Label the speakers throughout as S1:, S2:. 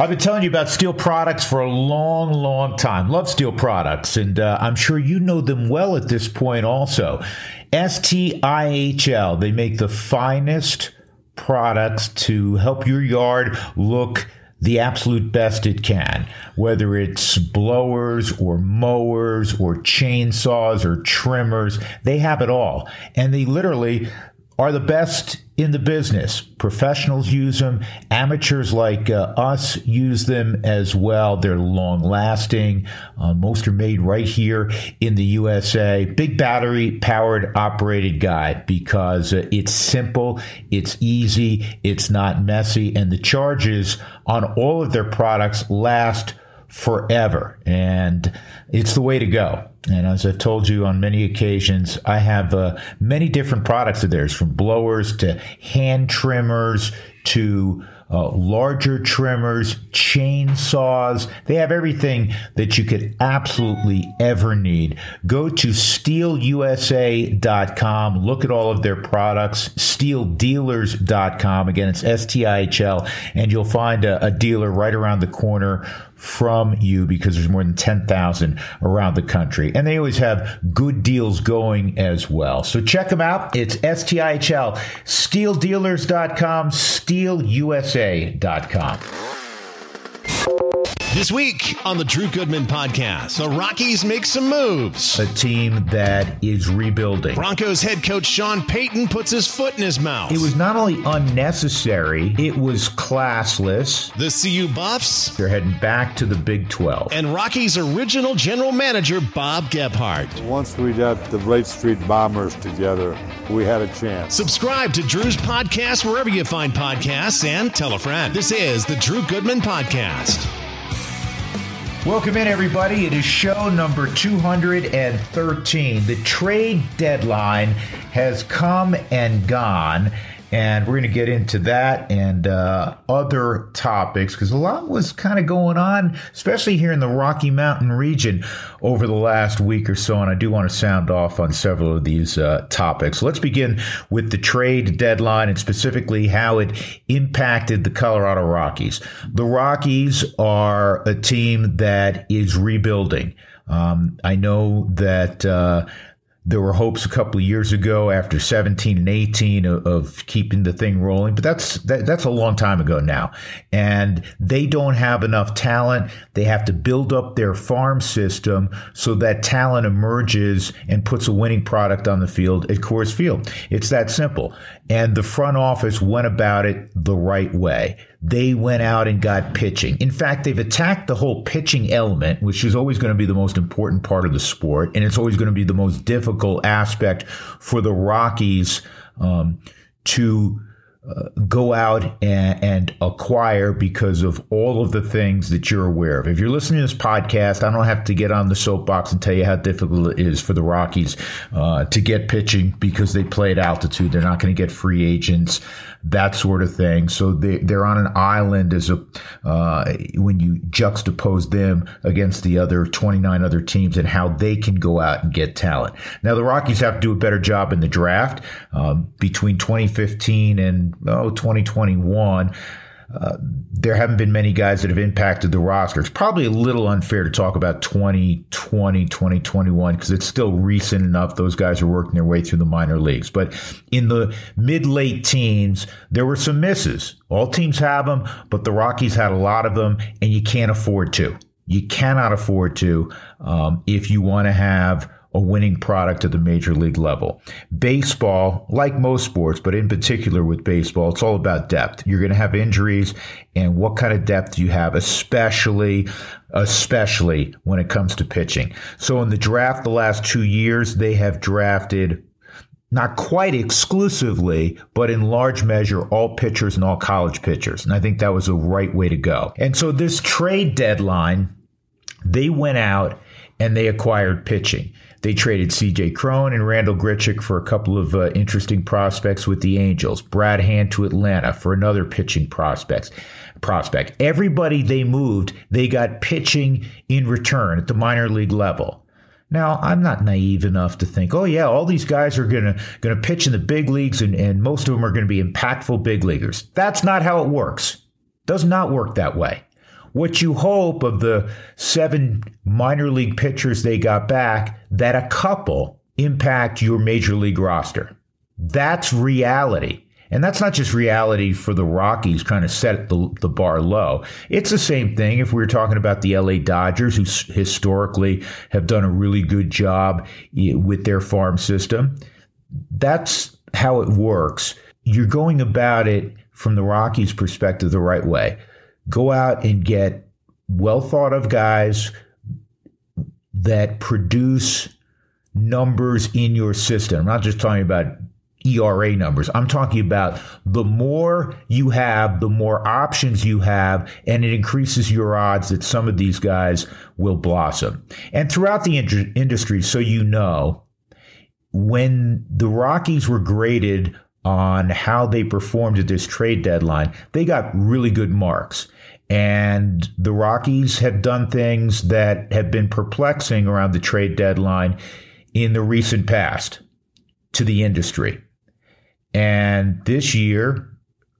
S1: I've been telling you about STIHL products for a long, long time. Love STIHL products, and uh, I'm sure you know them well at this point also. STIHL, they make the finest products to help your yard look the absolute best it can, whether it's blowers or mowers or chainsaws or trimmers, they have it all. And they literally are the best in the business. Professionals use them. Amateurs like uh, us use them as well. They're long lasting. Uh, most are made right here in the USA. Big battery powered operated guy because uh, it's simple, it's easy, it's not messy, and the charges on all of their products last forever. And it's the way to go. And as I've told you on many occasions, I have uh, many different products of theirs from blowers to hand trimmers to uh, larger trimmers, chainsaws. They have everything that you could absolutely ever need. Go to stihlusa.com, Look at all of their products. stihldealers.com. Again, it's S T I H L. And you'll find a, a dealer right around the corner from you because there's more than 10,000 around the country. And they always have good deals going as well. So check them out. It's STIHL, stihldealers.com, stihlusa.com.
S2: This week on the Drew Goodman podcast, the Rockies make some moves.
S1: A team that is rebuilding.
S2: Broncos head coach Sean Payton puts his foot in his mouth.
S1: It was not only unnecessary, it was classless.
S2: The CU Buffs.
S1: They're heading back to the Big 12.
S2: And Rockies original general manager Bob Gebhard.
S3: Once we got the Wright Street Bombers together, we had a chance.
S2: Subscribe to Drew's podcast wherever you find podcasts and tell a friend. This is the Drew Goodman Podcast.
S1: Welcome in, everybody. It is show number 213. The trade deadline has come and gone, and we're going to get into that and uh, other topics because a lot was kind of going on, especially here in the Rocky Mountain region over the last week or so. And I do want to sound off on several of these uh, topics. Let's begin with the trade deadline and specifically how it impacted the Colorado Rockies. The Rockies are a team that is rebuilding. Um, I know that. Uh, there were hopes a couple of years ago after 17 and 18 of, of, keeping the thing rolling, but that's that, that's a long time ago now. And they don't have enough talent. They have to build up their farm system so that talent emerges and puts a winning product on the field at Coors Field. It's that simple. And the front office went about it the right way they went out and got pitching. In fact, they've attacked the whole pitching element, which is always going to be the most important part of the sport, and it's always going to be the most difficult aspect for the Rockies um, to go out and, and, acquire because of all of the things that you're aware of. If you're listening to this podcast, I don't have to get on the soapbox and tell you how difficult it is for the Rockies uh, to get pitching because they play at altitude. They're not going to get free agents that sort of thing. So they, they're on an island as a, uh, when you juxtapose them against the other 29 other teams and how they can go out and get talent. Now, the Rockies have to do a better job in the draft um, between 2015 and oh, 2021. Uh, there haven't been many guys that have impacted the roster. It's probably a little unfair to talk about 2020, 2021, because it's still recent enough. Those guys are working their way through the minor leagues. But in the mid late teens, there were some misses. All teams have them, but the Rockies had a lot of them, and you can't afford to. You cannot afford to um, if you want to have a winning product at the major league level. Baseball, like most sports, but in particular with baseball, it's all about depth. You're going to have injuries and what kind of depth do you have, especially, especially when it comes to pitching. So in the draft the last two years, they have drafted not quite exclusively, but in large measure, all pitchers and all college pitchers. And I think that was the right way to go. And so this trade deadline, they went out and they acquired pitching. They traded CJ Cron and Randall Grichuk for a couple of uh, interesting prospects with the Angels. Brad Hand to Atlanta for another pitching prospects prospect. Everybody they moved, they got pitching in return at the minor league level. Now, I'm not naive enough to think, oh yeah, all these guys are gonna gonna pitch in the big leagues and, and most of them are gonna be impactful big leaguers. That's not how it works. Does not work that way. What you hope of the seven minor league pitchers they got back, that a couple impact your major league roster. That's reality. And that's not just reality for the Rockies trying to set the, the bar low. It's the same thing if we were talking about the LA Dodgers, who historically have done a really good job eh, with their farm system. That's how it works. You're going about it from the Rockies' perspective the right way. Go out and get well thought of guys that produce numbers in your system. I'm not just talking about ERA numbers. I'm talking about the more you have, the more options you have, and it increases your odds that some of these guys will blossom. And throughout the in- industry, so you know, when the Rockies were graded on how they performed at this trade deadline, they got really good marks. And the Rockies have done things that have been perplexing around the trade deadline in the recent past to the industry. And this year,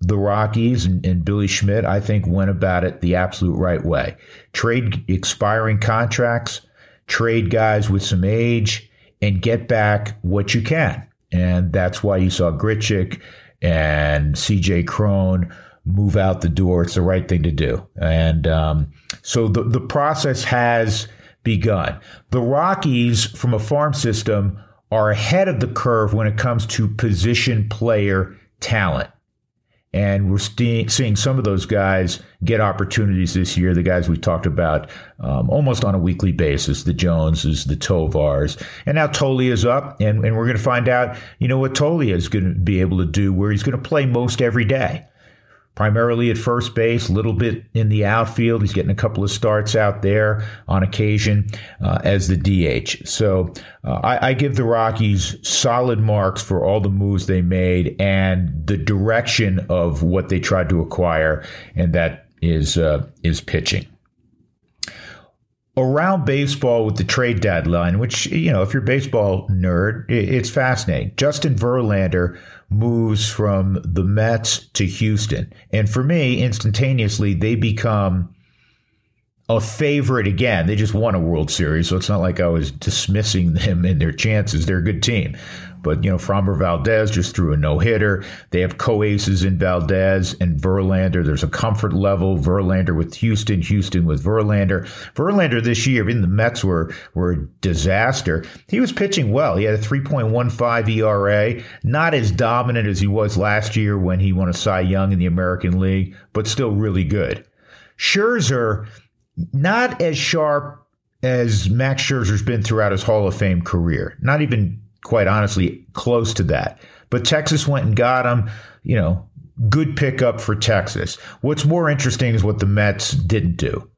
S1: the Rockies and, and, Billy Schmidt, I think, went about it the absolute right way. Trade expiring contracts, trade guys with some age, and get back what you can. And that's why you saw Grichuk and CJ Cron move out the door. It's the right thing to do. And um, so the, the process has begun. The Rockies, from a farm system, are ahead of the curve when it comes to position player talent. And we're seeing some of those guys get opportunities this year. The guys we talked about um, almost on a weekly basis, the Joneses, the Tovars. And now Toglia is up, and, and we're going to find out, you know, what Toglia is going to be able to do, where he's going to play most every day primarily at first base, a little bit in the outfield. He's getting a couple of starts out there on occasion uh, as the DH. So uh, I, I, give the Rockies solid marks for all the moves they made and the direction of what they tried to acquire, and that is uh, is pitching around baseball with the trade deadline, which, you know, if you're a baseball nerd, it's fascinating. Justin Verlander moves from the Mets to Houston. And for me, instantaneously, they become a favorite again. They just won a World Series, so it's not like I was dismissing them and their chances. They're a good team. But, you know, Framber Valdez just threw a no hitter. They have co aces in Valdez and Verlander. There's a comfort level. Verlander with Houston, Houston with Verlander. Verlander this year, even the Mets were, were a disaster. He was pitching well. He had a 3.15 ERA, not as dominant as he was last year when he won a Cy Young in the American League, but still really good. Scherzer, not as sharp as Max Scherzer's been throughout his Hall of Fame career. Not even quite honestly, close to that. But Texas went and got him. You know, good pickup for Texas. What's more interesting is what the Mets didn't do.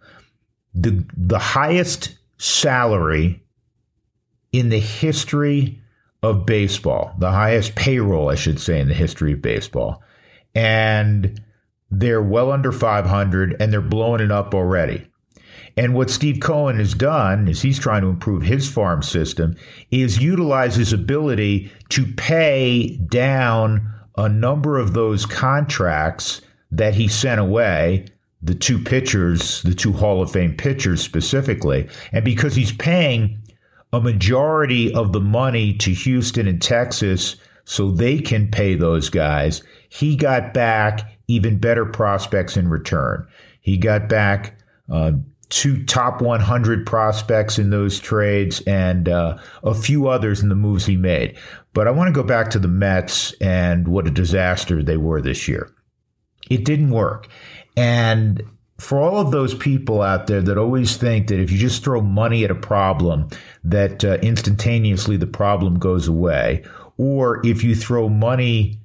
S1: The the highest salary in the history of baseball, the highest payroll, I should say, in the history of baseball. And they're well under 500 and they're blowing it up already. And what Steve Cohen has done is he's trying to improve his farm system is utilize his ability to pay down a number of those contracts that he sent away, the two pitchers, the two Hall of Fame pitchers specifically. And because he's paying a majority of the money to Houston and Texas so they can pay those guys, he got back even better prospects in return. He got back uh, two top 100 prospects in those trades and uh, a few others in the moves he made. But I want to go back to the Mets and what a disaster they were this year. It didn't work. And for all of those people out there that always think that if you just throw money at a problem, that uh, instantaneously the problem goes away, or if you throw money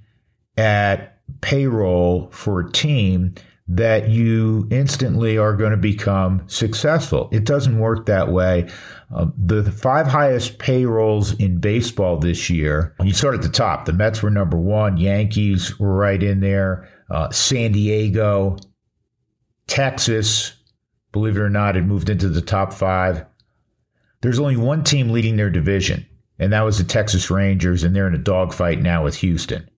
S1: at payroll for a team, that you instantly are going to become successful. It doesn't work that way. Um, the, the, five highest payrolls in baseball this year, you start at the top. The Mets were number one, Yankees were right in there, uh, San Diego, Texas, believe it or not, it moved into the top five. There's only one team leading their division, and that was the Texas Rangers, and they're in a dogfight now with Houston.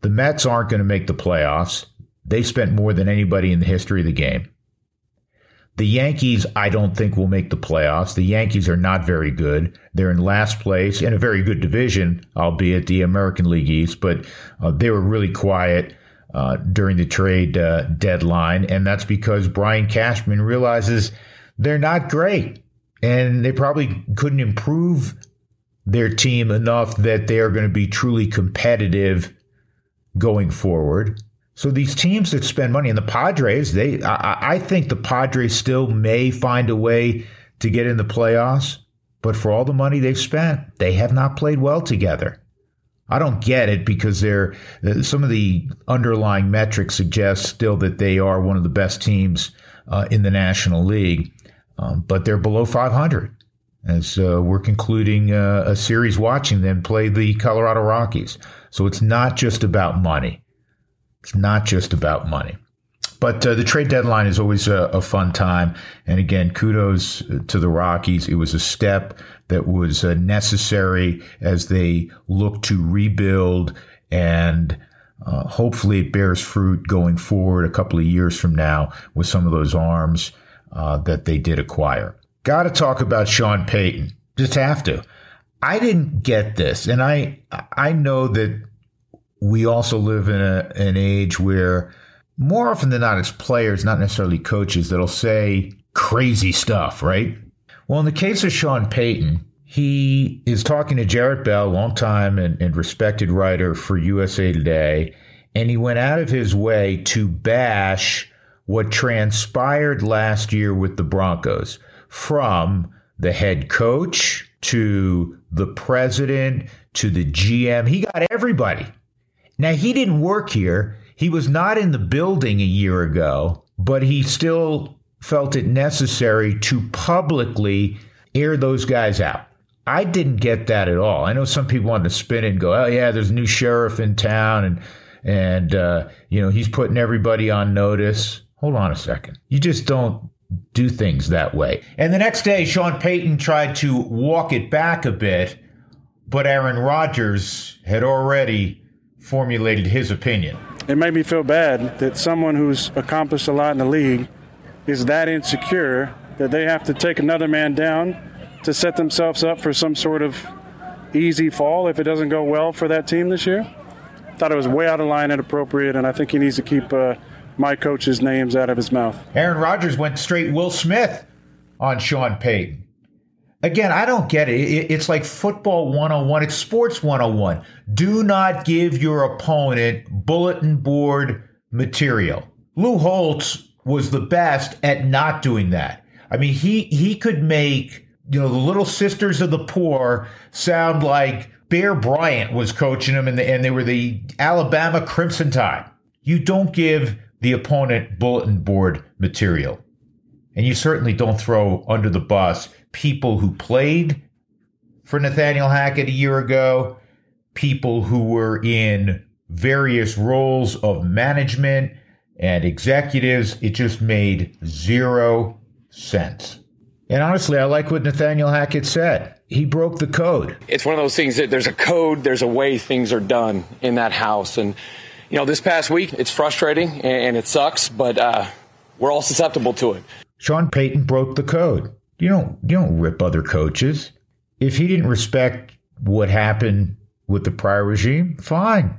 S1: The Mets aren't going to make the playoffs. They spent more than anybody in the history of the game. The Yankees, I don't think will make the playoffs. The Yankees are not very good. They're in last place in a very good division, albeit the American League East, but uh, they were really quiet uh, during the trade uh, deadline. And that's because Brian Cashman realizes they're not great and they probably couldn't improve their team enough that they are going to be truly competitive going forward. So these teams that spend money, and the Padres, they I, I, think the Padres still may find a way to get in the playoffs, but for all the money they've spent, they have not played well together. I don't get it because they're some of the underlying metrics suggest still that they are one of the best teams uh, in the National League, um, but they're below 500 as uh, we're concluding uh, a series watching them play the Colorado Rockies. So it's not just about money. Not just about money. But uh, the trade deadline is always a, a, fun time. And again, kudos to the Rockies. It was a step that was uh, necessary as they look to rebuild and uh, hopefully it bears fruit going forward a couple of years from now with some of those arms uh, that they did acquire. Got to talk about Sean Payton. Just have to. I didn't get this, and I I know that we also live in a, an age where more often than not, it's players, not necessarily coaches, that'll say crazy stuff, right? Well, in the case of Sean Payton, he is talking to Jarrett Bell, longtime and, and respected writer for USA Today, and he went out of his way to bash what transpired last year with the Broncos from the head coach to the president to the GM. He got everybody. Now, he didn't work here. He was not in the building a year ago, but he still felt it necessary to publicly air those guys out. I didn't get that at all. I know some people want to spin it and go, "Oh yeah, there's a new sheriff in town, and and uh, you know he's putting everybody on notice." Hold on a second. You just don't do things that way. And the next day, Sean Payton tried to walk it back a bit, but Aaron Rodgers had already formulated his opinion.
S4: It made me feel bad that someone who's accomplished a lot in the league is that insecure that they have to take another man down to set themselves up for some sort of easy fall if it doesn't go well for that team this year. Thought it was way out of line, and inappropriate, and I think he needs to keep uh, my coach's names out of his mouth.
S1: Aaron Rodgers went straight Will Smith on Sean Payton. Again, I don't get it. It's like football 101. It's sports 101. Do not give your opponent bulletin board material. Lou Holtz was the best at not doing that. I mean, he he could make, you know, the little sisters of the poor sound like Bear Bryant was coaching them and, the, and they were the Alabama Crimson Tide. You don't give the opponent bulletin board material. And you certainly don't throw under the bus people who played for Nathaniel Hackett a year ago, people who were in various roles of management and executives. It just made zero sense. And honestly, I like what Nathaniel Hackett said. He broke the code.
S5: It's one of those things that there's a code, there's a way things are done in that house. And you know, this past week, it's frustrating and it sucks, but uh, we're all susceptible to it.
S1: Sean Payton broke the code. You don't you don't rip other coaches. If he didn't respect what happened with the prior regime, fine.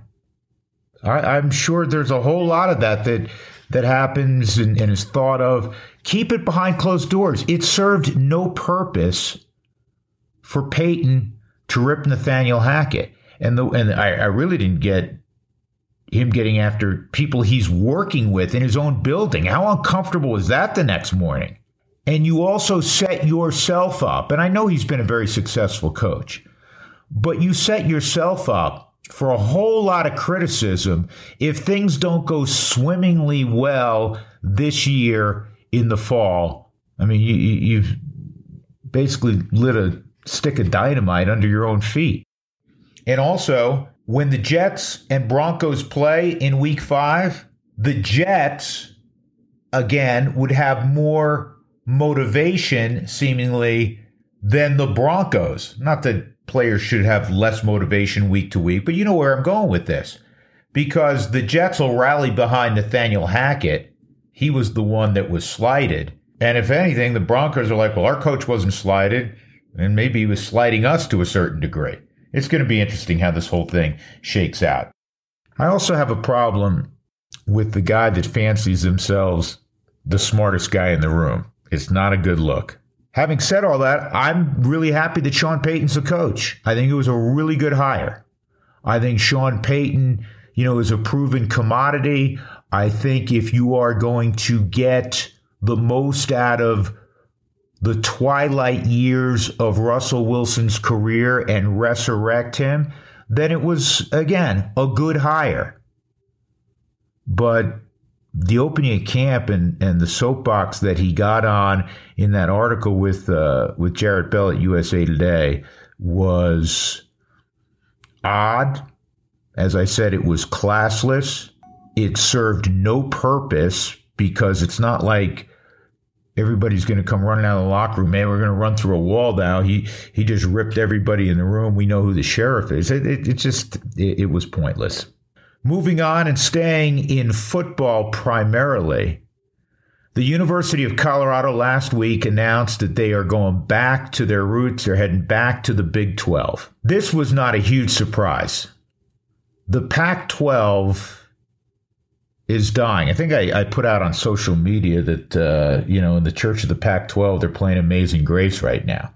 S1: I, am sure there's a whole lot of that that that happens and, and is thought of. Keep it behind closed doors. It served no purpose for Payton to rip Nathaniel Hackett. And the and I, I really didn't get him getting after people he's working with in his own building. How uncomfortable is that the next morning? And you also set yourself up, and I know he's been a very successful coach, but you set yourself up for a whole lot of criticism if things don't go swimmingly well this year in the fall. I mean, you, you've basically lit a stick of dynamite under your own feet. And also, when the Jets and Broncos play in week five, the Jets, again, would have more motivation, seemingly, than the Broncos. Not that players should have less motivation week to week, but you know where I'm going with this. Because the Jets will rally behind Nathaniel Hackett. He was the one that was slighted. And if anything, the Broncos are like, well, our coach wasn't slighted, and maybe he was sliding us to a certain degree. It's going to be interesting how this whole thing shakes out. I also have a problem with the guy that fancies themselves the smartest guy in the room. It's not a good look. Having said all that, I'm really happy that Sean Payton's a coach. I think it was a really good hire. I think Sean Payton, you know, is a proven commodity. I think if you are going to get the most out of the twilight years of Russell Wilson's career and resurrect him, then it was, again, a good hire. But the opening of camp and, and the soapbox that he got on in that article with uh, with Jarrett Bell at USA Today was odd. As I said, it was classless. It served no purpose because it's not like everybody's going to come running out of the locker room. Man, we're going to run through a wall now. He he just ripped everybody in the room. We know who the sheriff is. It, it, it just it, it was pointless. Moving on and staying in football primarily, the University of Colorado last week announced that they are going back to their roots. They're heading back to the Big 12. This was not a huge surprise. The Pac 12 is dying. I think I, I, put out on social media that, uh, you know, in the Church of the Pac 12, they're playing Amazing Grace right now.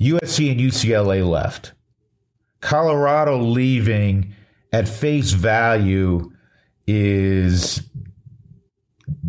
S1: USC and UCLA left. Colorado leaving at face value is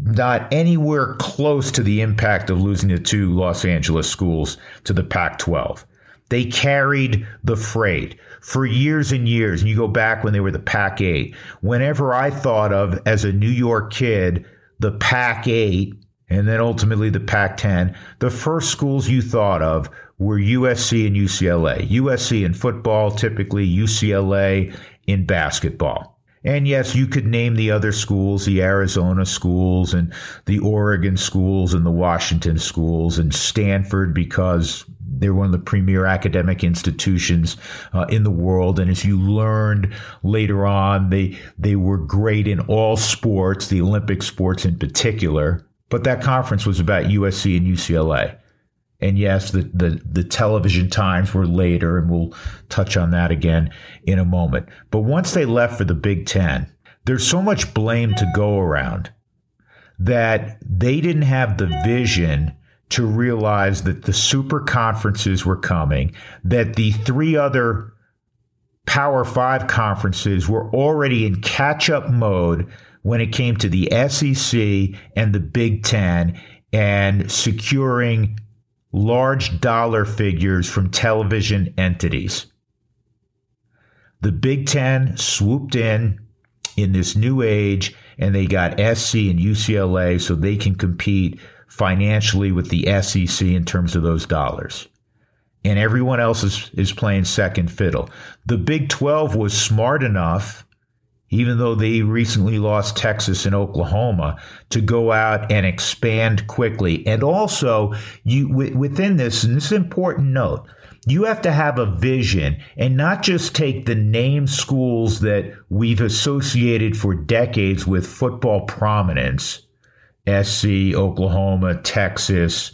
S1: not anywhere close to the impact of losing the two Los Angeles schools to the Pac 12. They carried the freight for years and years. And you go back when they were the Pac 8. Whenever I thought of, as a New York kid, the Pac 8 and then ultimately the Pac 10, the first schools you thought of were USC and UCLA. USC in football, typically UCLA in basketball. And yes, you could name the other schools, the Arizona schools and the Oregon schools and the Washington schools and Stanford because they're one of the premier academic institutions uh, in the world. And as you learned later on, they, they were great in all sports, the Olympic sports in particular. But that conference was about USC and UCLA. And yes, the, the, the television times were later, and we'll touch on that again in a moment. But once they left for the Big Ten, there's so much blame to go around that they didn't have the vision to realize that the super conferences were coming, that the three other Power Five conferences were already in catch up mode when it came to the SEC and the Big Ten and securing large dollar figures from television entities. The Big Ten swooped in in this new age and they got SC and UCLA so they can compete financially with the SEC in terms of those dollars. And everyone else is, is playing second fiddle. The Big 12 was smart enough even though they recently lost Texas and Oklahoma, to go out and expand quickly. And also, you within this, and this is an important note, you have to have a vision and not just take the name schools that we've associated for decades with football prominence, SC, Oklahoma, Texas,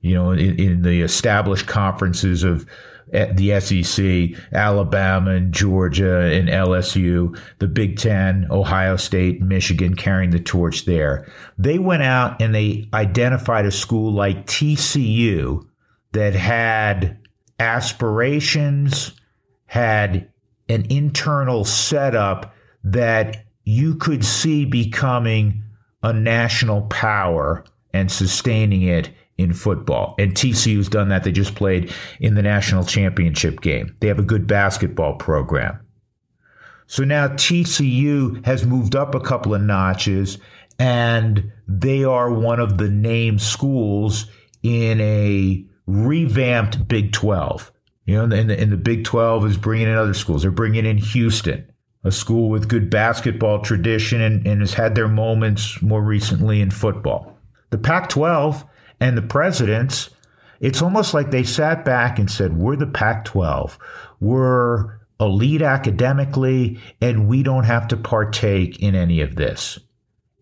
S1: you know, in, in the established conferences of eh, the SEC, Alabama and Georgia and LSU, the Big Ten, Ohio State, Michigan carrying the torch there. They went out and they identified a school like TCU that had aspirations, had an internal setup that you could see becoming a national power and sustaining it in football. And TCU's done that. They just played in the national championship game. They have a good basketball program. So now TCU has moved up a couple of notches and they are one of the named schools in a revamped Big 12. You know, and the, and the Big 12 is bringing in other schools. They're bringing in Houston, a school with good basketball tradition and, and has had their moments more recently in football. The Pac 12 and the presidents, it's almost like they sat back and said, We're the Pac 12. We're elite academically, and we don't have to partake in any of this.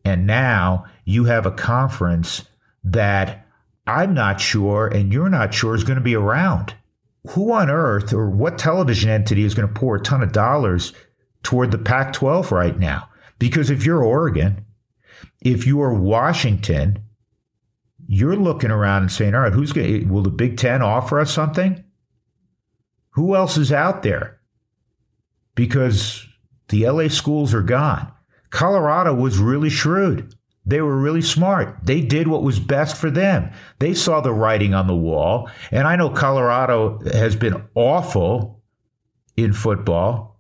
S1: And now you have a conference that I'm not sure and you're not sure is going to be around. Who on earth or what television entity is going to pour a ton of dollars toward the Pac 12 right now? Because if you're Oregon, if you're Washington, you're looking around and saying, all right, who's going will the Big Ten offer us something? Who else is out there? Because the LA schools are gone. Colorado was really shrewd. They were really smart. They did what was best for them. They saw the writing on the wall. And I know Colorado has been awful in football,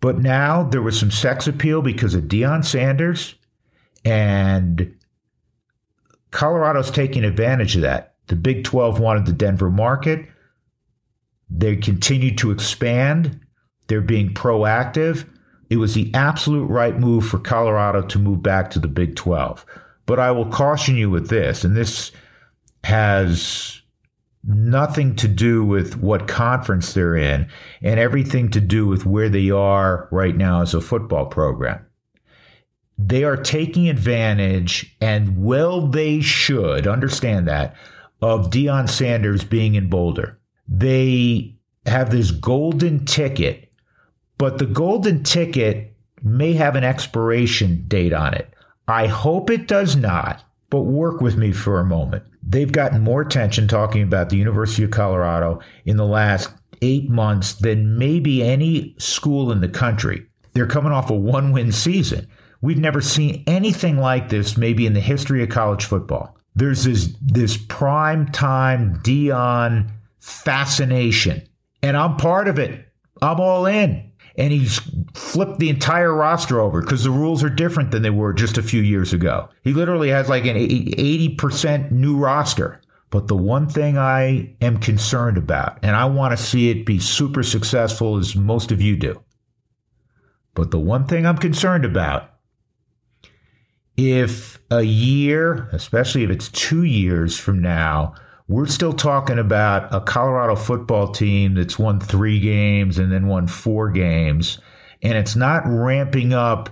S1: but now there was some sex appeal because of Deion Sanders, and Colorado's taking advantage of that. The Big 12 wanted the Denver market. They continued to expand. They're being proactive. It was the absolute right move for Colorado to move back to the Big 12. But I will caution you with this, and this has nothing to do with what conference they're in and everything to do with where they are right now as a football program. They are taking advantage, and well, they should understand that, of Deion Sanders being in Boulder. They have this golden ticket but the golden ticket may have an expiration date on it. I hope it does not, but work with me for a moment. They've gotten more attention talking about the University of Colorado in the last eight months than maybe any school in the country. They're coming off a one win season. We've never seen anything like this, maybe in the history of college football. There's this, this prime time Deion fascination, and I'm part of it. I'm all in and he's flipped the entire roster over because the rules are different than they were just a few years ago. He literally has like an 80% new roster. But the one thing I am concerned about, and I want to see it be super successful as most of you do. But the one thing I'm concerned about, if a year, especially if it's two years from now, we're still talking about a Colorado football team that's won three games and then won four games, and it's not ramping up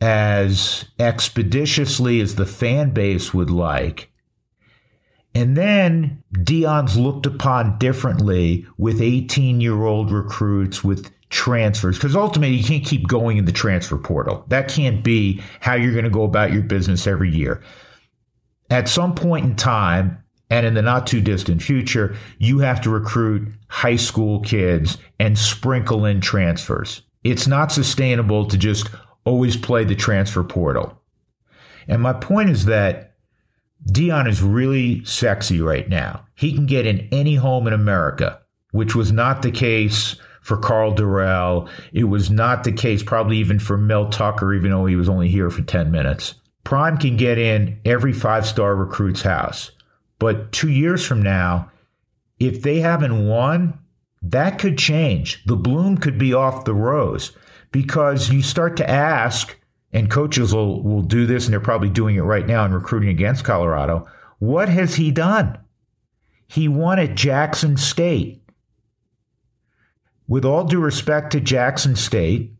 S1: as expeditiously as the fan base would like. And then Deion's looked upon differently with 18 year old recruits, with transfers, because ultimately you can't keep going in the transfer portal. That can't be how you're going to go about your business every year. At some point in time, and in the not too distant future, you have to recruit high school kids and sprinkle in transfers. It's not sustainable to just always play the transfer portal. And my point is that Deion is really sexy right now. He can get in any home in America, which was not the case for Karl Dorrell. It was not the case probably even for Mel Tucker, even though he was only here for 10 minutes. Prime can get in every five star recruit's house. But two years from now, if they haven't won, that could change. The bloom could be off the rose because you start to ask, and coaches will, will do this, and they're probably doing it right now in recruiting against Colorado. What has he done? He won at Jackson State. With all due respect to Jackson State,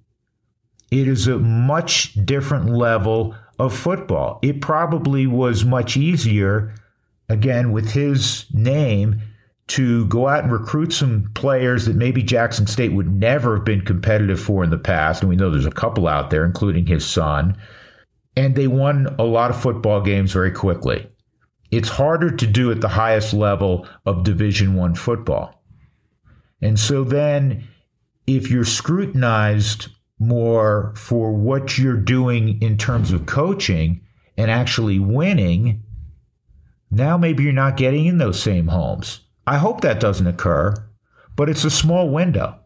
S1: it is a much different level of football. It probably was much easier again, with his name, to go out and recruit some players that maybe Jackson State would never have been competitive for in the past. And we know there's a couple out there, including his son. And they won a lot of football games very quickly. It's harder to do at the highest level of Division One football. And so then if you're scrutinized more for what you're doing in terms of coaching and actually winning, now maybe you're not getting in those same homes. I hope that doesn't occur, but it's a small window.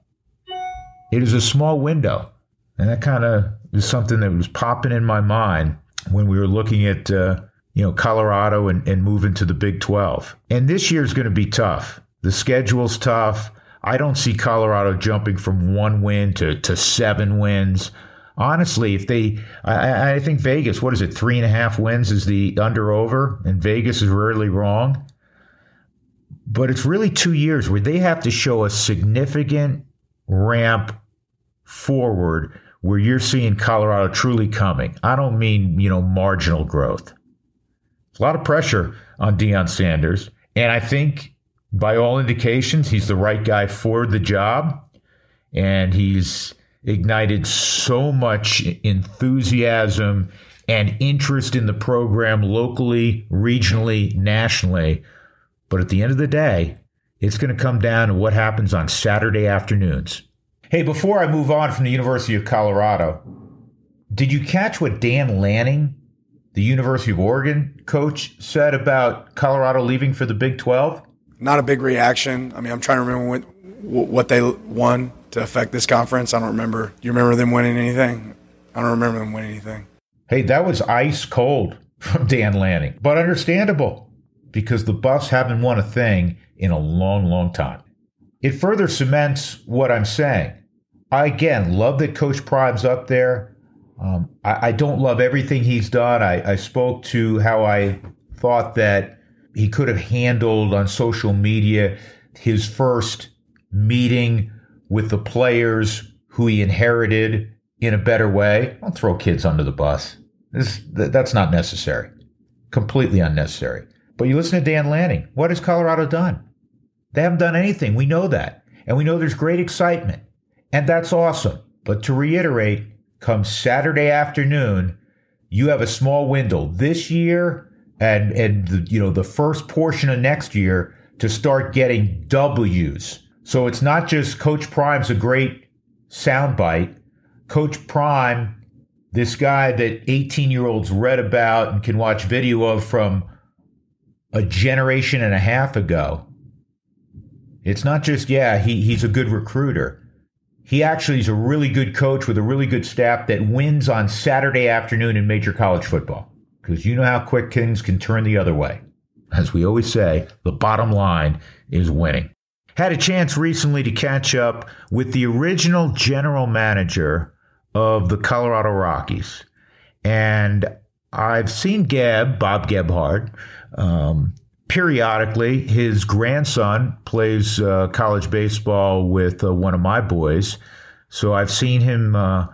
S1: It is a small window. And that kind of is something that was popping in my mind when we were looking at, uh, you know, Colorado and, and moving to the Big 12. And this year is going to be tough. The schedule's tough. I don't see Colorado jumping from one win to, to seven wins honestly, if they, I, I, think Vegas, what is it, three and a half wins is the under over, and Vegas is rarely wrong. But it's really two years where they have to show a significant ramp forward where you're seeing Colorado truly coming. I don't mean, you know, marginal growth. a lot of pressure on Deion Sanders. And I think by all indications, he's the right guy for the job. And he's ignited so much enthusiasm and interest in the program locally, regionally, nationally. But at the end of the day, it's going to come down to what happens on Saturday afternoons. Hey, before I move on from the University of Colorado, did you catch what Dan Lanning, the University of Oregon coach, said about Colorado leaving for the Big 12?
S6: Not a big reaction. I mean, I'm trying to remember what, what they won to affect this conference. I don't remember. Do you remember them winning anything? I don't remember them winning anything.
S1: Hey, that was ice cold from Dan Lanning, but understandable because the Buffs haven't won a thing in a long, long time. It further cements what I'm saying. I again love that Coach Prime's up there. Um, I, I, don't love everything he's done. I, I spoke to how I thought that he could have handled on social media his first meeting with the players who he inherited in a better way. Don't throw kids under the bus. This, that's not necessary. Completely unnecessary. But you listen to Dan Lanning. What has Colorado done? They haven't done anything. We know that. And we know there's great excitement. And that's awesome. But to reiterate, come Saturday afternoon, you have a small window this year and and the, you know the first portion of next year to start getting W's. So it's not just Coach Prime's a great soundbite. Coach Prime, this guy that 18 year olds read about and can watch video of from a generation and a half ago. It's not just, yeah, he, he's a good recruiter. He actually is a really good coach with a really good staff that wins on Saturday afternoon in major college football. Because you know how quick things can turn the other way. As we always say, the bottom line is winning. Had a chance recently to catch up with the original general manager of the Colorado Rockies. And I've seen Gab, Bob Gebhard, um, periodically. His grandson plays uh, college baseball with uh, one of my boys. So I've seen him uh,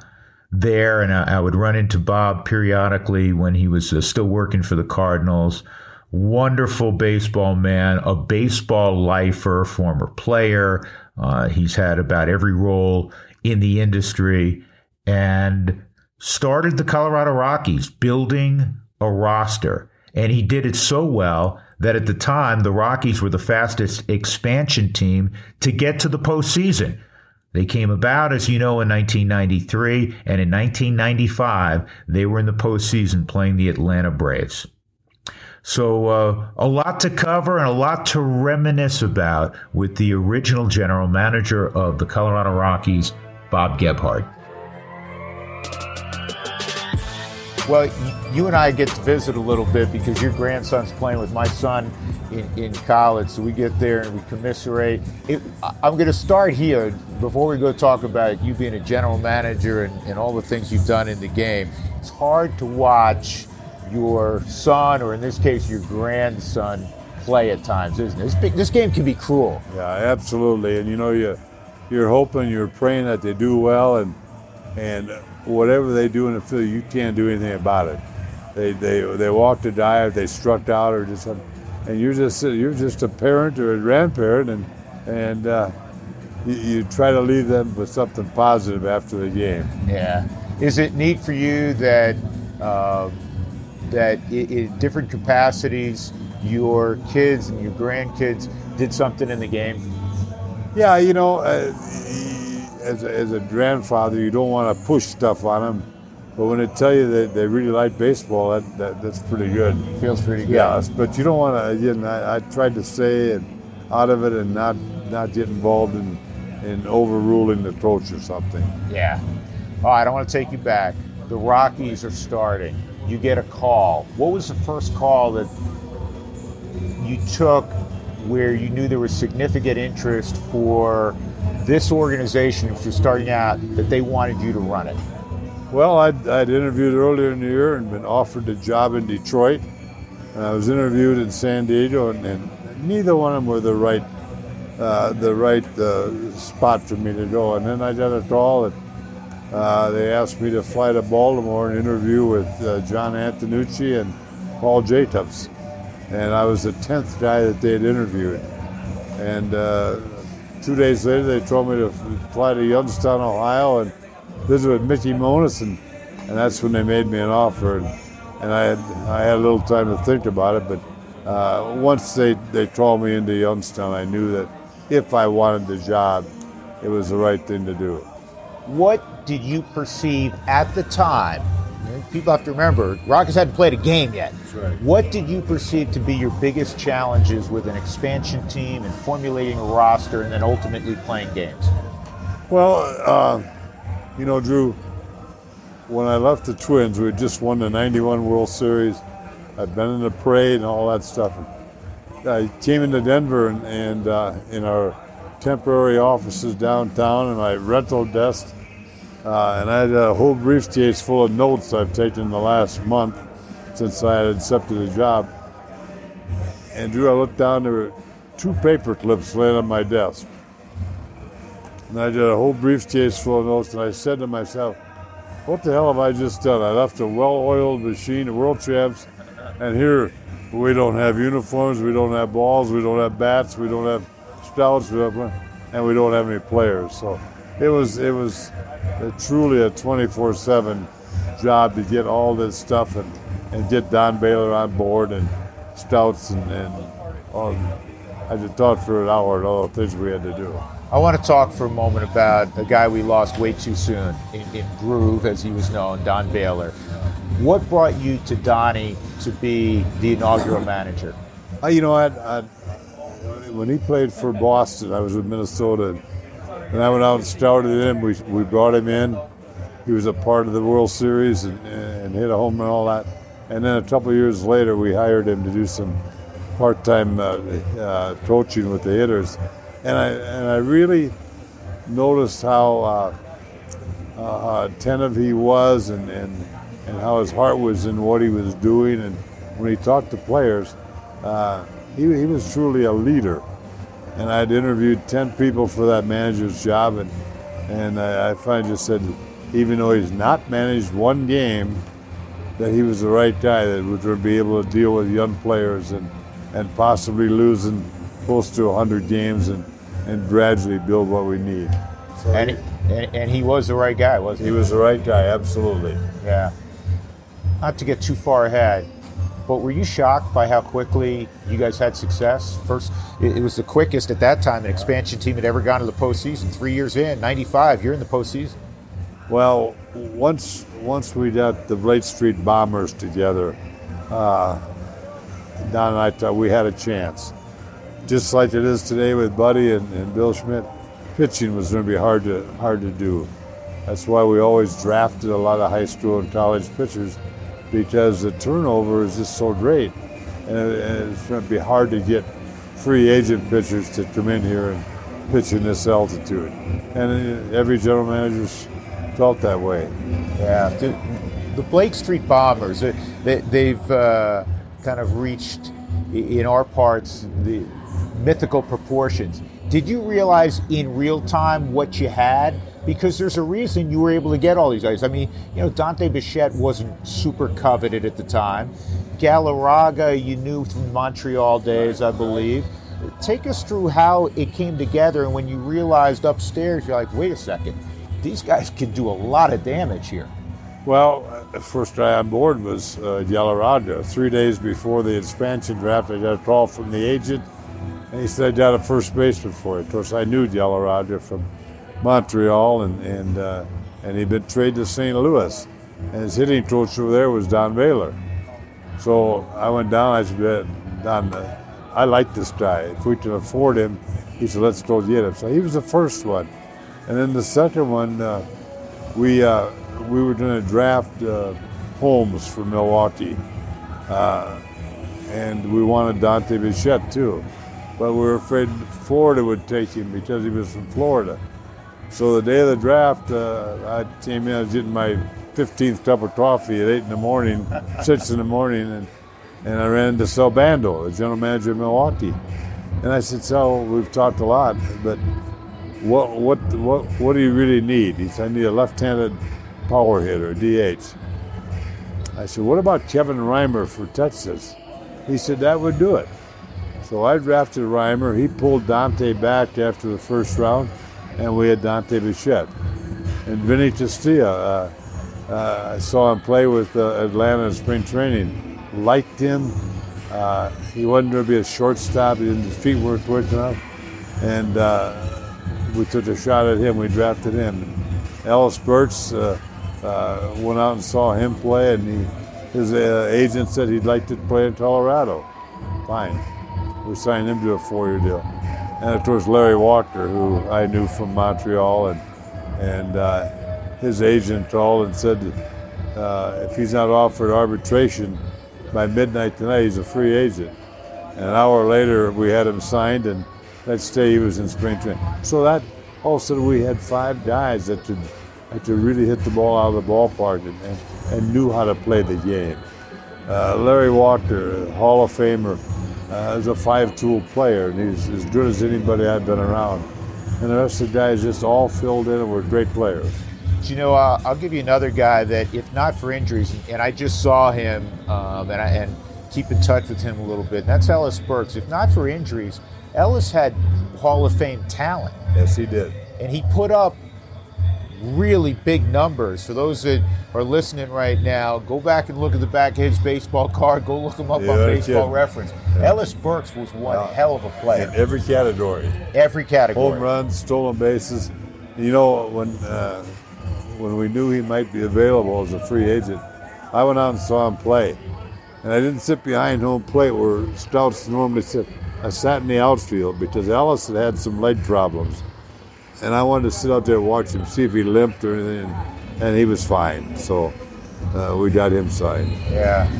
S1: there, and I, I, would run into Bob periodically when he was uh, still working for the Cardinals. Wonderful baseball man, a baseball lifer, former player. Uh, he's had about every role in the industry and started the Colorado Rockies, building a roster. And he did it so well that at the time, the Rockies were the fastest expansion team to get to the postseason. They came about, as you know, in 1993, and in 1995, they were in the postseason playing the Atlanta Braves. So, uh, a lot to cover and a lot to reminisce about with the original general manager of the Colorado Rockies, Bob Gebhard. Well, you and I get to visit a little bit because your grandson's playing with my son in, in college. So we get there and we commiserate. It, I'm going to start here before we go talk about you being a general manager and, and all the things you've done in the game. It's hard to watch your son, or in this case, your grandson, play at times, isn't it? This, this game can be cruel.
S3: Yeah, absolutely. And you know, you, you're hoping, you're praying that they do well, and and whatever they do in the field, you can't do anything about it. They they they walk the dive, they struck out, or just something and you're just you're just a parent or a grandparent, and and uh, you, you, try to leave them with something positive after the game.
S1: Yeah. Is it neat for you that uh, that in different capacities, your kids and your grandkids did something in the game?
S3: Yeah, you know. Uh, as a, as a grandfather, you don't want to push stuff on them. But when they tell you that they really like baseball, that, that that's pretty good.
S1: Feels pretty good.
S3: Yeah, but you don't want to. Again, I, I tried to stay out of it and not not get involved in in overruling the coach or something.
S1: Yeah. All right, I want to take you back. The Rockies are starting. You get a call. What was the first call that you took where you knew there was significant interest for this organization, which was starting out, that they wanted you to run it?
S3: Well, I'd, I'd interviewed earlier in the year and been offered a job in Detroit. And I was interviewed in San Diego, and, and neither one of them were the right, uh, the right uh, spot for me to go. And then I got a call, and uh, they asked me to fly to Baltimore and interview with uh, John Antonucci and Paul Jacobs, and I was the tenth guy that they had interviewed. And uh, two days later, they told me to fly to Youngstown, Ohio, and visit with Mickey Monus, and, and that's when they made me an offer. And, and I had I had a little time to think about it, but uh, once they they called me into Youngstown, I knew that if I wanted the job, it was the right thing to do.
S1: What did you perceive at the time? People have to remember, Rockies hadn't played a game yet.
S3: right.
S1: What did you perceive to be your biggest challenges with an expansion team and formulating a roster and then ultimately playing games?
S3: Well, uh, you know, Drew, when I left the Twins, we had just won the 91 World Series. I'd been in the parade and all that stuff. I came into Denver and, and uh, in our temporary offices downtown and my rental desk, uh, and I had a whole briefcase full of notes I've taken the last month since I had accepted the job. And Drew, I looked down, there were two paper clips laying on my desk. And I did a whole briefcase full of notes, and I said to myself, what the hell have I just done? I left a well-oiled machine, world champs, and here we don't have uniforms, we don't have balls, we don't have bats, we don't have stouts, and we don't have any players. So it was it was a, truly a 24/7 job to get all this stuff and, and get Don Baylor on board and stouts and, and all. I just talked for an hour and all the things we had to do.
S1: I want to talk for a moment about a guy we lost way too soon in, in Groove, as he was known, Don Baylor. What brought you to Donnie to be the inaugural manager?
S3: Uh, you know, I, I, when he played for Boston, I was with Minnesota, and I went out and started him. We, we brought him in. He was a part of the World Series and, and hit a home run and all that. And then a couple years later, we hired him to do some part-time uh, uh, coaching with the hitters and I and I really noticed how uh, uh, attentive he was, and, and and how his heart was in what he was doing, and when he talked to players, uh, he he was truly a leader. And I'd interviewed ten people for that manager's job, and and I, I finally just said, even though he's not managed one game, that he was the right guy that would be able to deal with young players and and possibly losing close to 100 games and, and gradually build what we need.
S1: So and, he, and, and, he was the right guy, wasn't
S3: he? He was the right guy, absolutely.
S1: Yeah. Not to get too far ahead, but were you shocked by how quickly you guys had success? First, it, was the quickest at that time an expansion team had ever gone to the postseason. Three years in, 95, you're in the postseason.
S3: Well, once once we got the Blake Street Bombers together, uh, Don and I thought we had a chance just like it is today with Buddy and, and Bill Schmidt, pitching was going to be hard to hard to do. That's why we always drafted a lot of high school and college pitchers because the turnover is just so great, and, it, and it's going to be hard to get free agent pitchers to come in here and pitch in this altitude. And every general manager felt that way.
S1: Yeah, the, the Blake Street Bombers, they, have uh, kind of reached in our parts the mythical proportions. Did you realize in real time what you had? Because there's a reason you were able to get all these guys. I mean, you know, Dante Bichette wasn't super coveted at the time. Galarraga, you knew from Montreal days, I believe. Take us through how it came together and when you realized upstairs, you're like, wait a second, these guys can do a lot of damage here.
S3: Well, the first guy on board was uh, Galarraga. Three days before the expansion draft, I got a call from the agent and he said, I got a first baseman for you. Of course, I knew Galarraga from Montreal, and and uh, and he'd been traded to St. Louis, and his hitting coach over there was Don Baylor. So I went down. I said, Don, uh, I like this guy. If we can afford him, he said, let's go get him. So he was the first one, and then the second one, uh, we uh, we were going to draft uh, Holmes from Milwaukee, uh, and we wanted Dante Bichette too but we were afraid Florida would take him because he was from Florida. So the day of the draft, uh, I came in, I was getting my 15th cup of coffee at 8 in the morning, 6 in the morning, and, and I ran into Sal Bando, the general manager of Milwaukee. And I said, Sal, we've talked a lot, but what, what, what, what do you really need? He said, I need a left handed power hitter, DH. I said, what about Kevin Reimer for Texas? He said, that would do it. So I drafted Reimer. He pulled Dante back after the first round, and we had Dante Bichette. And Vinny Castilla, uh, uh, I saw him play with uh, Atlanta in spring training. Liked him. Uh, he wasn't going to be a shortstop. His feet weren't quick enough. And uh, we took a shot at him. We drafted him. Ellis uh, went out and saw him play, and he, his agent said he'd like to play in Colorado. Fine. We signed him to a four-year deal. And of course, Larry Walker, who I knew from Montreal, and and uh, his agent called and said uh, if he's not offered arbitration by midnight tonight, he's a free agent. And an hour later, we had him signed, and next day he was in spring training. So that all of a sudden we had five guys that could that could really hit the ball out of the ballpark and, and, and knew how to play the game. Uh, Larry Walker, Hall of Famer, uh, is a five-tool player, and he's as good as anybody I've been around. And the rest of the guys just all filled in and were great players.
S1: You know, uh, I'll give you another guy that, if not for injuries, and I just saw him um, and, I, and keep in touch with him a little bit, and that's Ellis Burks. If not for injuries, Ellis had Hall of Fame talent.
S3: Yes, he did.
S1: And he put up really big numbers. For those that are listening right now, go back and look at the back of his baseball card. Go look him up
S3: Yeah,
S1: on Baseball. Reference. Ellis Burks was one hell of a player.
S3: In every category.
S1: Every category.
S3: home runs, stolen bases. You know, when uh, when we knew he might be available as a free agent, I went out and saw him play, and I didn't sit behind home plate where scouts normally sit. I sat in the outfield because Ellis had had some leg problems, and I wanted to sit out there and watch him, see if he limped or anything, and he was fine. So uh, we got him signed.
S1: Yeah.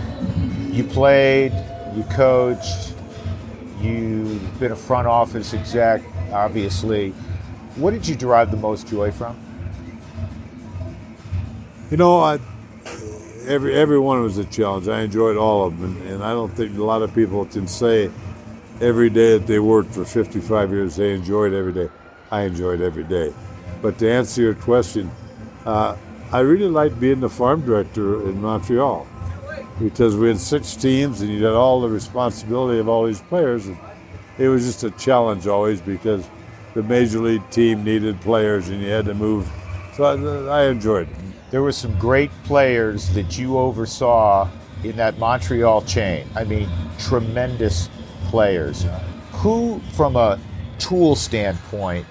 S1: You played, you coached, you've been a front office exec, obviously. What did you derive the most joy from?
S3: You know, I, every every one was a challenge. I enjoyed all of them, and, and I don't think a lot of people can say every day that they worked for 55 years they enjoyed every day. I enjoyed every day. But to answer your question, uh, I really liked being the farm director in Montreal because we had six teams and you had all the responsibility of all these players. And it was just a challenge always because the major league team needed players and you had to move. So I, I enjoyed it.
S1: There were some great players that you oversaw in that Montreal chain. I mean, tremendous players. Who, from a tool standpoint,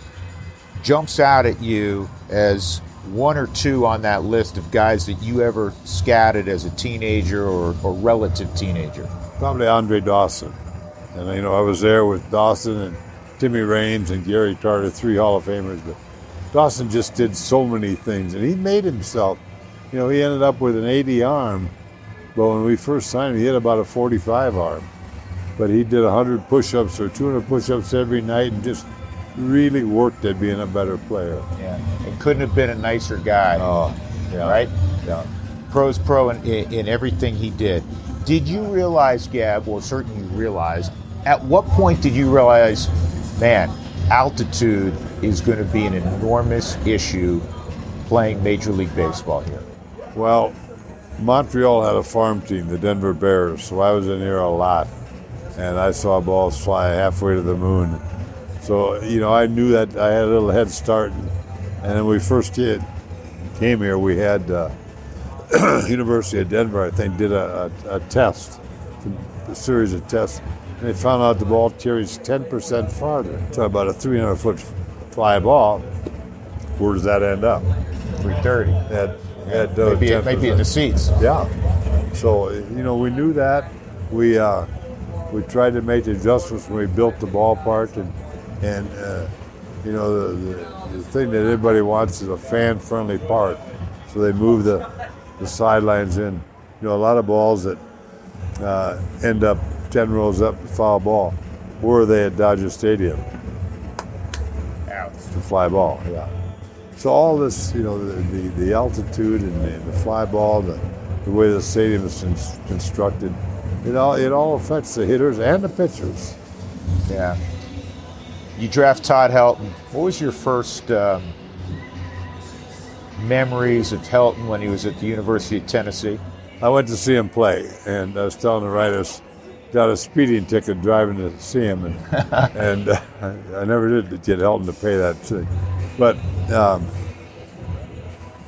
S1: jumps out at you as one or two on that list of guys that you ever scouted as a teenager or, or relative teenager?
S3: Probably Andre Dawson. And you know, I was there with Dawson and Timmy Raines and Gary Carter, three Hall of Famers. But Dawson just did so many things, and he made himself. You know, he ended up with an 80 arm, but when we first signed him, he had about a 45 arm. But he did 100 push-ups or 200 push-ups every night, and just really worked at being a better player.
S1: Yeah. And couldn't have been a nicer guy.
S3: Oh, yeah.
S1: Right?
S3: Yeah.
S1: Pro's pro in, in, in everything he did. Did you realize, Geb, well, certainly you realized, at what point did you realize, man, altitude is going to be an enormous issue playing Major League Baseball here?
S3: Well, Montreal had a farm team, the Denver Bears, so I was in here a lot, and I saw balls fly halfway to the moon. So you know, I knew that I had a little head start. And then we first did, came here, we had uh, University of Denver, I think, did a, a, a test, a series of tests, and they found out the ball carries 10% farther. So about a 300 foot fly ball, where does that end up?
S1: 330.
S3: At, at uh,
S1: Maybe, it might be in the seats.
S3: Yeah. So you know, we knew that. We uh, we tried to make the adjustments when we built the ballpark, and and uh, you know the, the, the thing that everybody wants is a fan-friendly park. So they move the the sidelines in. You know, a lot of balls that uh, end up ten rows up to foul ball. Where are they at Dodger Stadium?
S1: Out.
S3: A fly ball. Yeah. So all this, you know, the, the, the altitude and the, the fly ball, the, the way the stadium is cons- constructed, it all it all affects the hitters and the pitchers.
S1: Yeah. You draft Todd Helton. What was your first um, memories of Helton when he was at the University of Tennessee?
S3: I went to see him play, and I was telling the writers, got a speeding ticket driving to see him, and and uh, I never did get Helton to pay that thing. But um,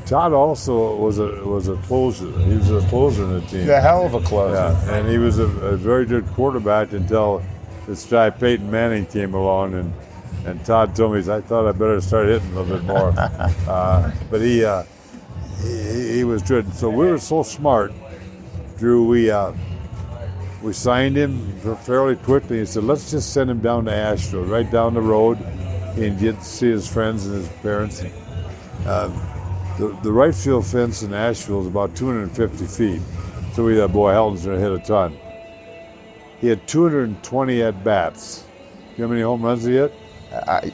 S3: Todd also was a was a closer. He was a closer in the team.
S1: A hell of a closer.
S3: Yeah, and he was a, a very good quarterback until this guy Peyton Manning came along, and and Todd told me I thought I better start hitting a little bit more. uh, but he, uh, he he was good. So we were so smart, Drew. We uh, we signed him fairly quickly and said let's just send him down to Asheville, right down the road, and get to see his friends and his parents. Um, the, the right field fence in Asheville is about 250 feet. So we thought, boy, Helton's going to hit a ton. He had 220 at bats. Do You how many home runs he hit?
S1: I,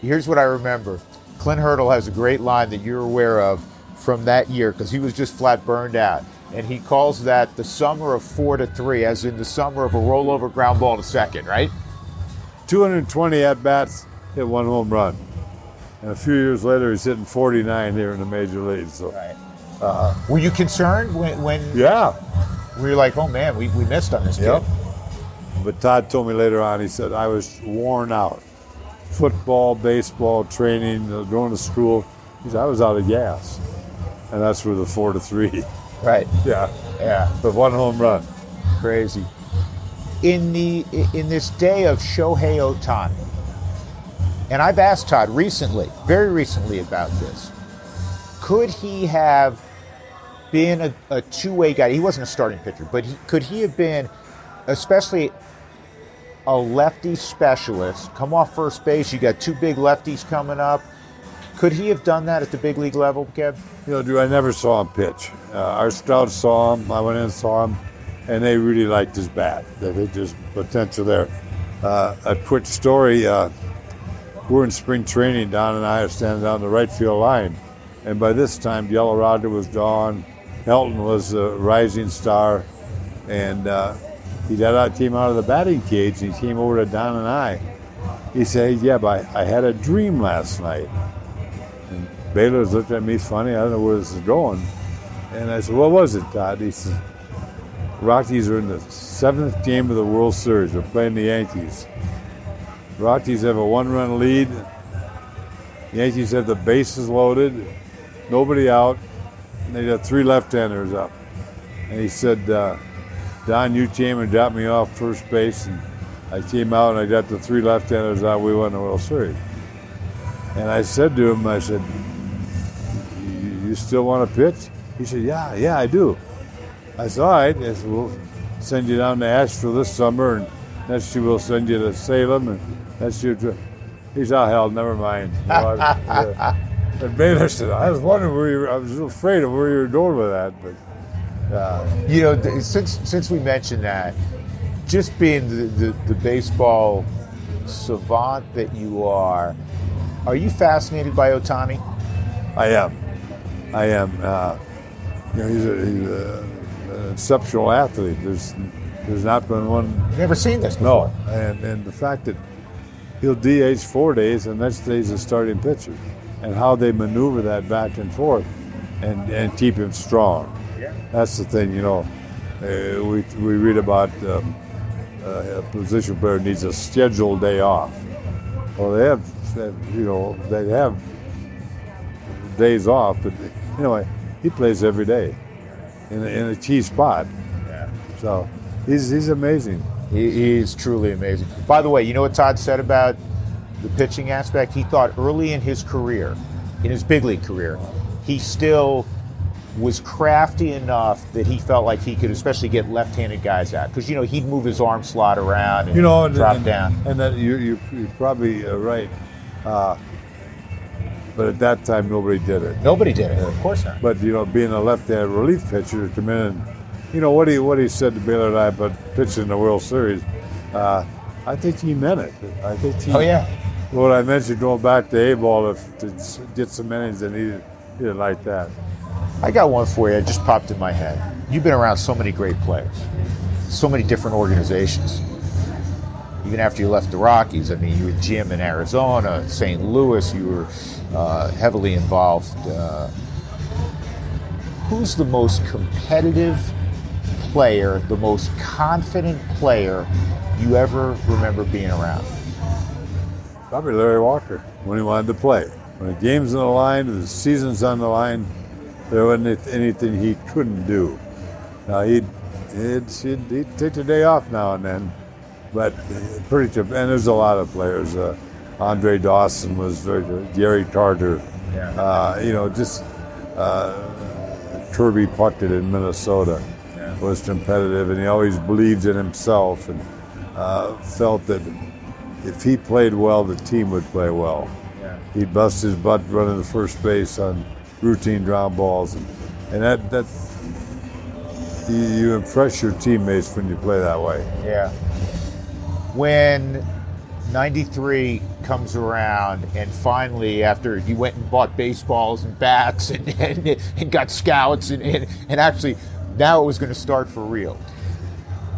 S1: here's what I remember. Clint Hurdle has a great line that you're aware of from that year because he was just flat burned out. And he calls that the summer of four to three, as in the summer of a rollover ground ball to second, right?
S3: 220 at bats, hit one home run. And a few years later, he's hitting 49 here in the major leagues. So,
S1: right. Uh-huh. were you concerned when, when
S3: yeah.
S1: We were like, oh man, we, we missed on this kid?
S3: But Todd told me later on, he said, I was worn out. Football, baseball, training, going to school. He said, I was out of gas. And that's where the four to three.
S1: Right.
S3: Yeah.
S1: Yeah.
S3: But one home run.
S1: Crazy. In the in this day of Shohei Ohtani, and I've asked Todd recently, very recently about this. Could he have been a, a two-way guy? He wasn't a starting pitcher, but he, could he have been, especially a lefty specialist, come off first base? You got two big lefties coming up. Could he have done that at the big league level, Kev?
S3: You know, Drew, I never saw him pitch. Uh, our scouts saw him. I went in and saw him, and they really liked his bat. They there's potential there. Uh, a quick story. Uh, we're in spring training. Don and I are standing down the right field line, and by this time, Galarraga was gone. Helton was a rising star, and uh, he out, came out of the batting cage, and he came over to Don and I. He said, "Yeah, but I, I had a dream last night." And Baylor's looked at me funny. I don't know where this is going. And I said, "What was it, Todd?" He said, "Rockies are in the seventh game of the World Series. They're playing the Yankees." Rockies have a one run lead. The Yankees have the bases loaded, nobody out, and they got three left handers up. And he said, uh, Don, you came and dropped me off first base, and I came out and I got the three left handers out. We won the World Series. And I said to him, I said, You still want to pitch? He said, Yeah, yeah, I do. I said, All right. I said, We'll send you down to Asheville this summer, and next year we'll send you to Salem, and that's your trip. He's out hell. Never mind. You know, I, uh, and Baylor said, "I was wondering where you. Were, I was afraid of where you were going with that." But uh,
S1: You know, since since we mentioned that, just being the, the, the baseball savant that you are, are you fascinated by Ohtani?
S3: I am. I am. Uh, you know, he's, a, he's a, an exceptional athlete. There's there's not been one.
S1: Never seen this
S3: No, and and the fact that he'll DH four days and next day's a starting pitcher, and how they maneuver that back and forth, and and keep him strong.
S1: Yeah.
S3: That's the thing, you know. Uh, we we read about um, uh, a position player needs a scheduled day off. Well, they have, you know, they have days off, but anyway, he plays every day in a, in a key spot. Yeah. So he's he's amazing.
S1: He, he is truly amazing. By the way, you know what Todd said about the pitching aspect? He thought early in his career, in his big league career, he still was crafty enough that he felt like he could especially get left-handed guys out because you know he'd move his arm slot around and
S3: You know, and,
S1: drop
S3: and,
S1: down.
S3: and that you you you're probably uh, right. Uh, but at that time, nobody did it.
S1: Nobody did it. Of course not.
S3: But you know, being a left-handed relief pitcher to come in and you know what he what he said to Baylor and I about pitching in the World Series. Uh, I think he meant it. I think he.
S1: Oh yeah.
S3: What I mentioned going back to A ball if to get some innings, and he didn't like that.
S1: I got one for you. It just popped in my head. You've been around so many great players, so many different organizations. Even after you left the Rockies, I mean, you were Jim in Arizona, St. Louis. You were uh, heavily involved. Uh, who's the most competitive player, the most confident player you ever remember being around?
S3: Probably Larry Walker when he wanted to play. When the game's on the line, the season's on the line, there wasn't anything he couldn't do. Now he'd he'd, he'd, he'd take the day off now and then, but pretty tough. And there's a lot of players. Uh, Andre Dawson was very. Gary Carter.
S1: Yeah.
S3: Uh, you know, just uh, Kirby Puckett in Minnesota
S1: Yeah.
S3: was competitive, and he always believed in himself and uh, felt that if he played well, the team would play well.
S1: Yeah.
S3: He'd bust his butt running the first base on routine ground balls, and, and that that you, you impress your teammates when you play that way.
S1: Yeah. When 93 comes around and finally after you went and bought baseballs and bats and, and, and got scouts and, and, and actually now it was going to start for real.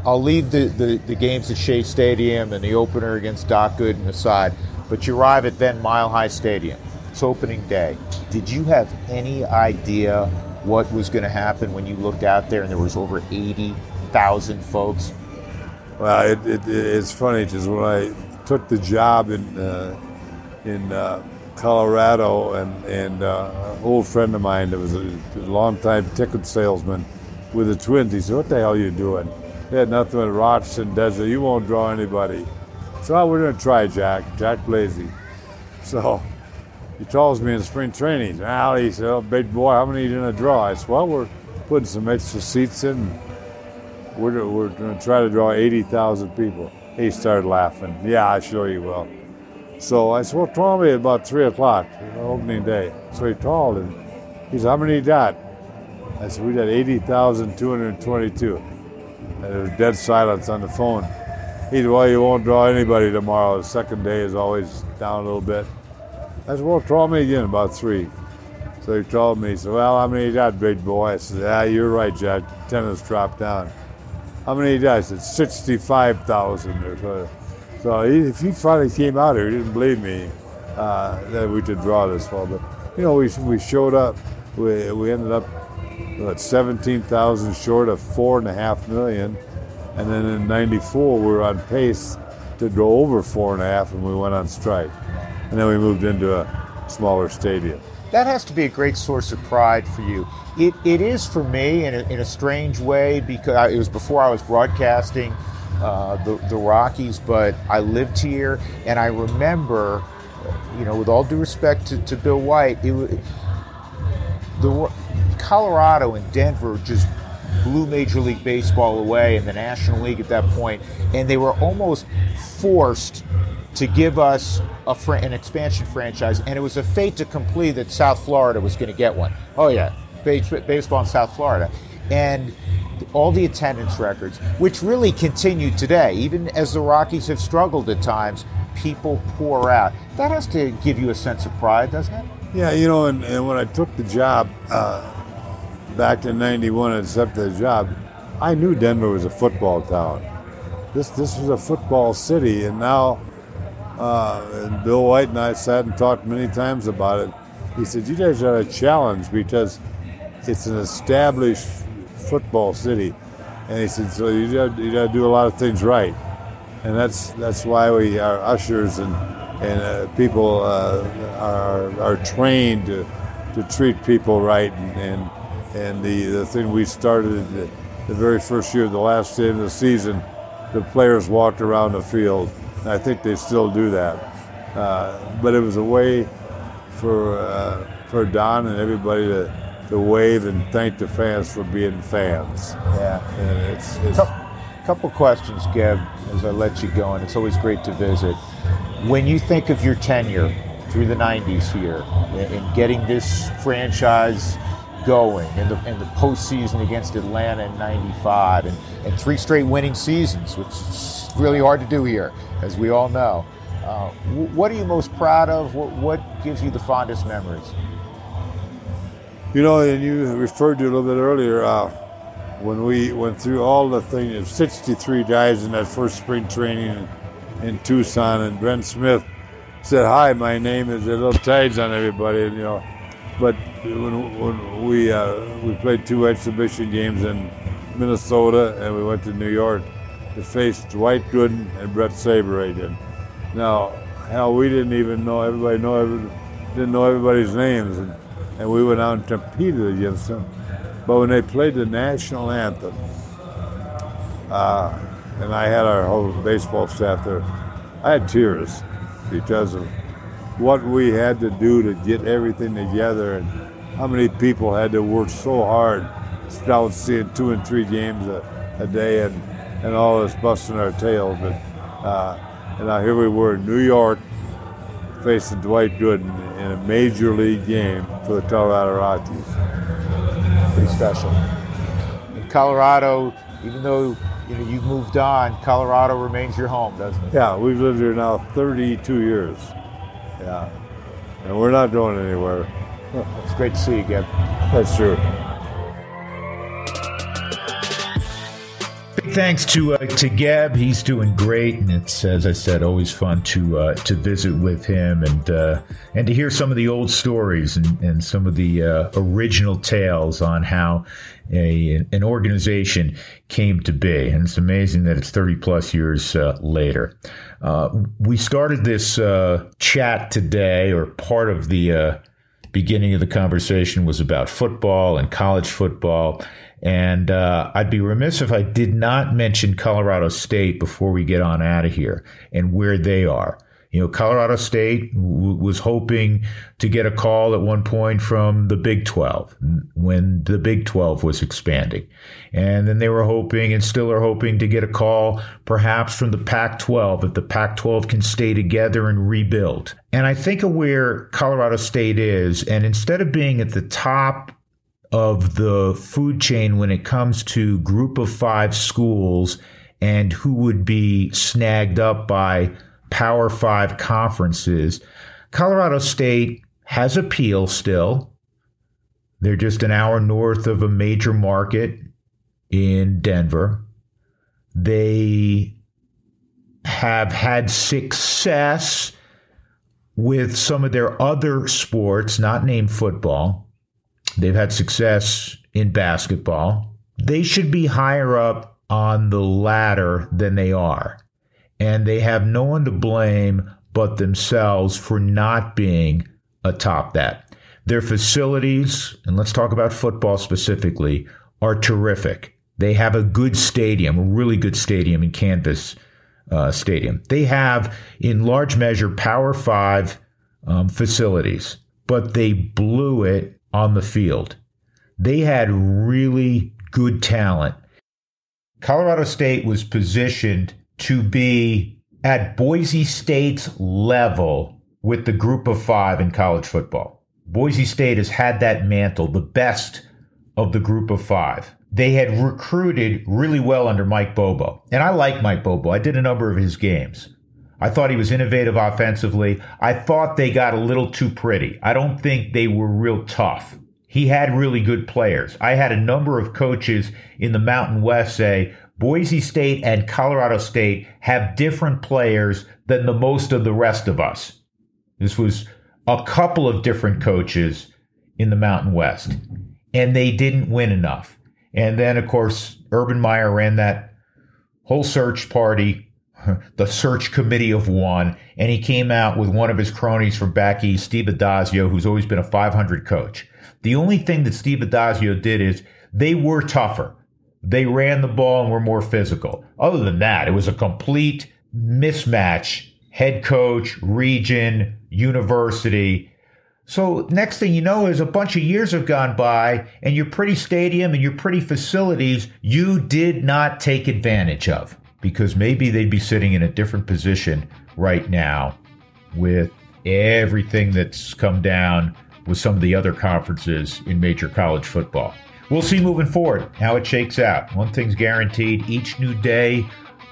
S1: I'll leave the, the, the games at Shea Stadium and the opener against Doc Gooden aside, but you arrive at then Mile High Stadium. It's opening day. Did you have any idea what was going to happen when you looked out there and there was over 80,000 folks?
S3: Well, it, it, it's funny because when I took the job in uh, in uh, Colorado, and and uh, an old friend of mine that was a, longtime ticket salesman with the Twins, he said, "What the hell are you doing? They had nothing but rocks and desert. You won't draw anybody." So "Oh, we're to try Jack, Jack Blazy. So he calls me in spring training. Al, he said, oh, big boy, how many are you to draw? I said, well, we're putting some extra seats in. We're, we're going to try to draw 80,000 people. He started laughing. Yeah, I sure you will. So I said, well, call me at about 3 o'clock, opening day. So he called and he said, how many you got? I said, we got 80,222. And there was dead silence on the phone. He said, well, you won't draw anybody tomorrow. The second day is always down a little bit. I said, well, call me again about 3. So he called me. He said, well, how many you got, big boy? I said, yeah, you're right, Jack. Tennis dropped down. How many you got? I said, 65,000 or so. So he, if he finally came out here, he didn't believe me uh, that we could draw this well. But, you know, we, we showed up. We, we ended up, what, 17,000 short of four and a half million. And then in 94, we were on pace to go over four and a half, and we went on strike. And then we moved into a smaller stadium.
S1: That has to be a great source of pride for you. It, it is for me in a, in a strange way because it was before I was broadcasting uh, the, the Rockies, but I lived here and I remember, you know, with all due respect to, to Bill White, it the Colorado and Denver just blew Major League Baseball away in the National League at that point, and they were almost forced to give us fr- an expansion franchise, and it was a fait complete that South Florida was going to get one. Oh yeah, base- baseball in South Florida, and all the attendance records, which really continue today, even as the Rockies have struggled at times, people pour out. That has to give you a sense of pride, doesn't it?
S3: Yeah, you know, and, and when I took the job uh, back in '91 and accepted the job, I knew Denver was a football town. This this was a football city, and now uh, and Bill White and I sat and talked many times about it. He said, "You guys are a challenge because it's an established football city," and he said, "So you got to do a lot of things right." and that's that's why we our ushers and and uh, people uh, are are trained to to treat people right and and, and the the thing we started the, the very first year, the last day of the season, the players walked around the field. And I think they still do that, uh, but it was a way for uh, for Don and everybody to. To wave and thank the fans for being fans.
S1: Yeah.
S3: And it's, it's
S1: Cou- Couple questions, Geb, as I let you go, and it's always great to visit. When you think of your tenure through the 90s here in getting this franchise going in the, in the postseason against Atlanta in 95 and, and three straight winning seasons, which is really hard to do here, as we all know. Uh, what are you most proud of? What, what gives you the fondest memories?
S3: You know, and you referred to a little bit earlier uh, when we went through all the things. 63 guys in that first spring training in, Tucson, and Brent Smith said, "Hi, my name is." A little tags on everybody, and you know, but when, when we uh, we played two exhibition games in Minnesota and we went to New York to face Dwight Gooden and Brett Bret Saberhagen. Now, hell, we didn't even know everybody know didn't know everybody's names, and, and we went out and competed against them. But when they played the national anthem, uh, and I had our whole baseball staff there, I had tears because of what we had to do to get everything together and how many people had to work so hard, out seeing two and three games a, a day and, and all this busting our tails. But uh, and now here we were in New York facing Dwight Gooden in a major league game for the Colorado Rockies.
S1: Pretty special. In Colorado, even though you know you've moved on, Colorado remains your home, doesn't it?
S3: Yeah, we've lived here now 32 years. Yeah, and we're not going anywhere.
S1: It's great to see you again.
S3: That's true.
S1: Thanks to uh, to Geb. He's doing great, and it's as I said, always fun to uh, to visit with him and uh, and to hear some of the old stories and, and some of the uh, original tales on how a an organization came to be. And it's amazing that it's thirty plus years uh, later. Uh, we started this chat today, or part of the beginning of the conversation was about football and college football. And uh, I'd be remiss if I did not mention Colorado State before we get on out of here and where they are. You know, Colorado State w- was hoping to get a call at one point from the Big 12 when the Big 12 was expanding. And then they were hoping and still are hoping to get a call perhaps from the Pac 12 if the Pac 12 can stay together and rebuild. And I think of where Colorado State is, and instead of being at the top of the food chain when it comes to group of five schools and who would be snagged up by Power Five conferences. Colorado State has appeal still. They're just an hour north of a major market in Denver. They have had success with some of their other sports, not named football. They've had success in basketball. They should be higher up on the ladder than they are and they have no one to blame but themselves for not being atop that. Their facilities, and let's talk about football specifically, are terrific. They have a good stadium, a really good stadium in Canvas uh, Stadium. They have, in large measure, Power Five um, facilities, but they blew it on the field. They had really good talent. Colorado State was positioned to be at Boise State's level with the group of five in college football. Boise State has had that mantle, the best of the group of five. They had recruited really well under Mike Bobo. And I like Mike Bobo. I did a number of his games. I thought he was innovative offensively. I thought they got a little too pretty. I don't think they were real tough. He had really good players. I had a number of coaches in the Mountain West say, Boise State and Colorado State have different players than the most of the rest of us. This was a couple of different coaches in the Mountain West, and they didn't win enough. And then, of course, Urban Meyer ran that whole search party, the search committee of one, and he came out with one of his cronies from back east, Steve Addazio, who's always been a 500 coach. The only thing that Steve Addazio did is they were tougher. They ran the ball and were more physical. Other than that, it was a complete mismatch. Head coach, region, university. So next thing you know is a bunch of years have gone by and your pretty stadium and your pretty facilities you did not take advantage of because maybe they'd be sitting in a different position right now with everything that's come down with some of the other conferences in major college football. We'll see moving forward how it shakes out. One thing's guaranteed each new day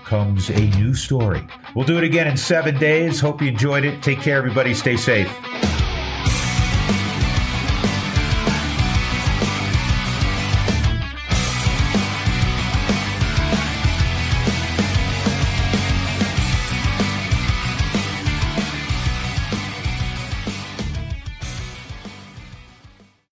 S1: comes a new story. We'll do it again in seven days. Hope you enjoyed it. Take care, everybody. Stay safe.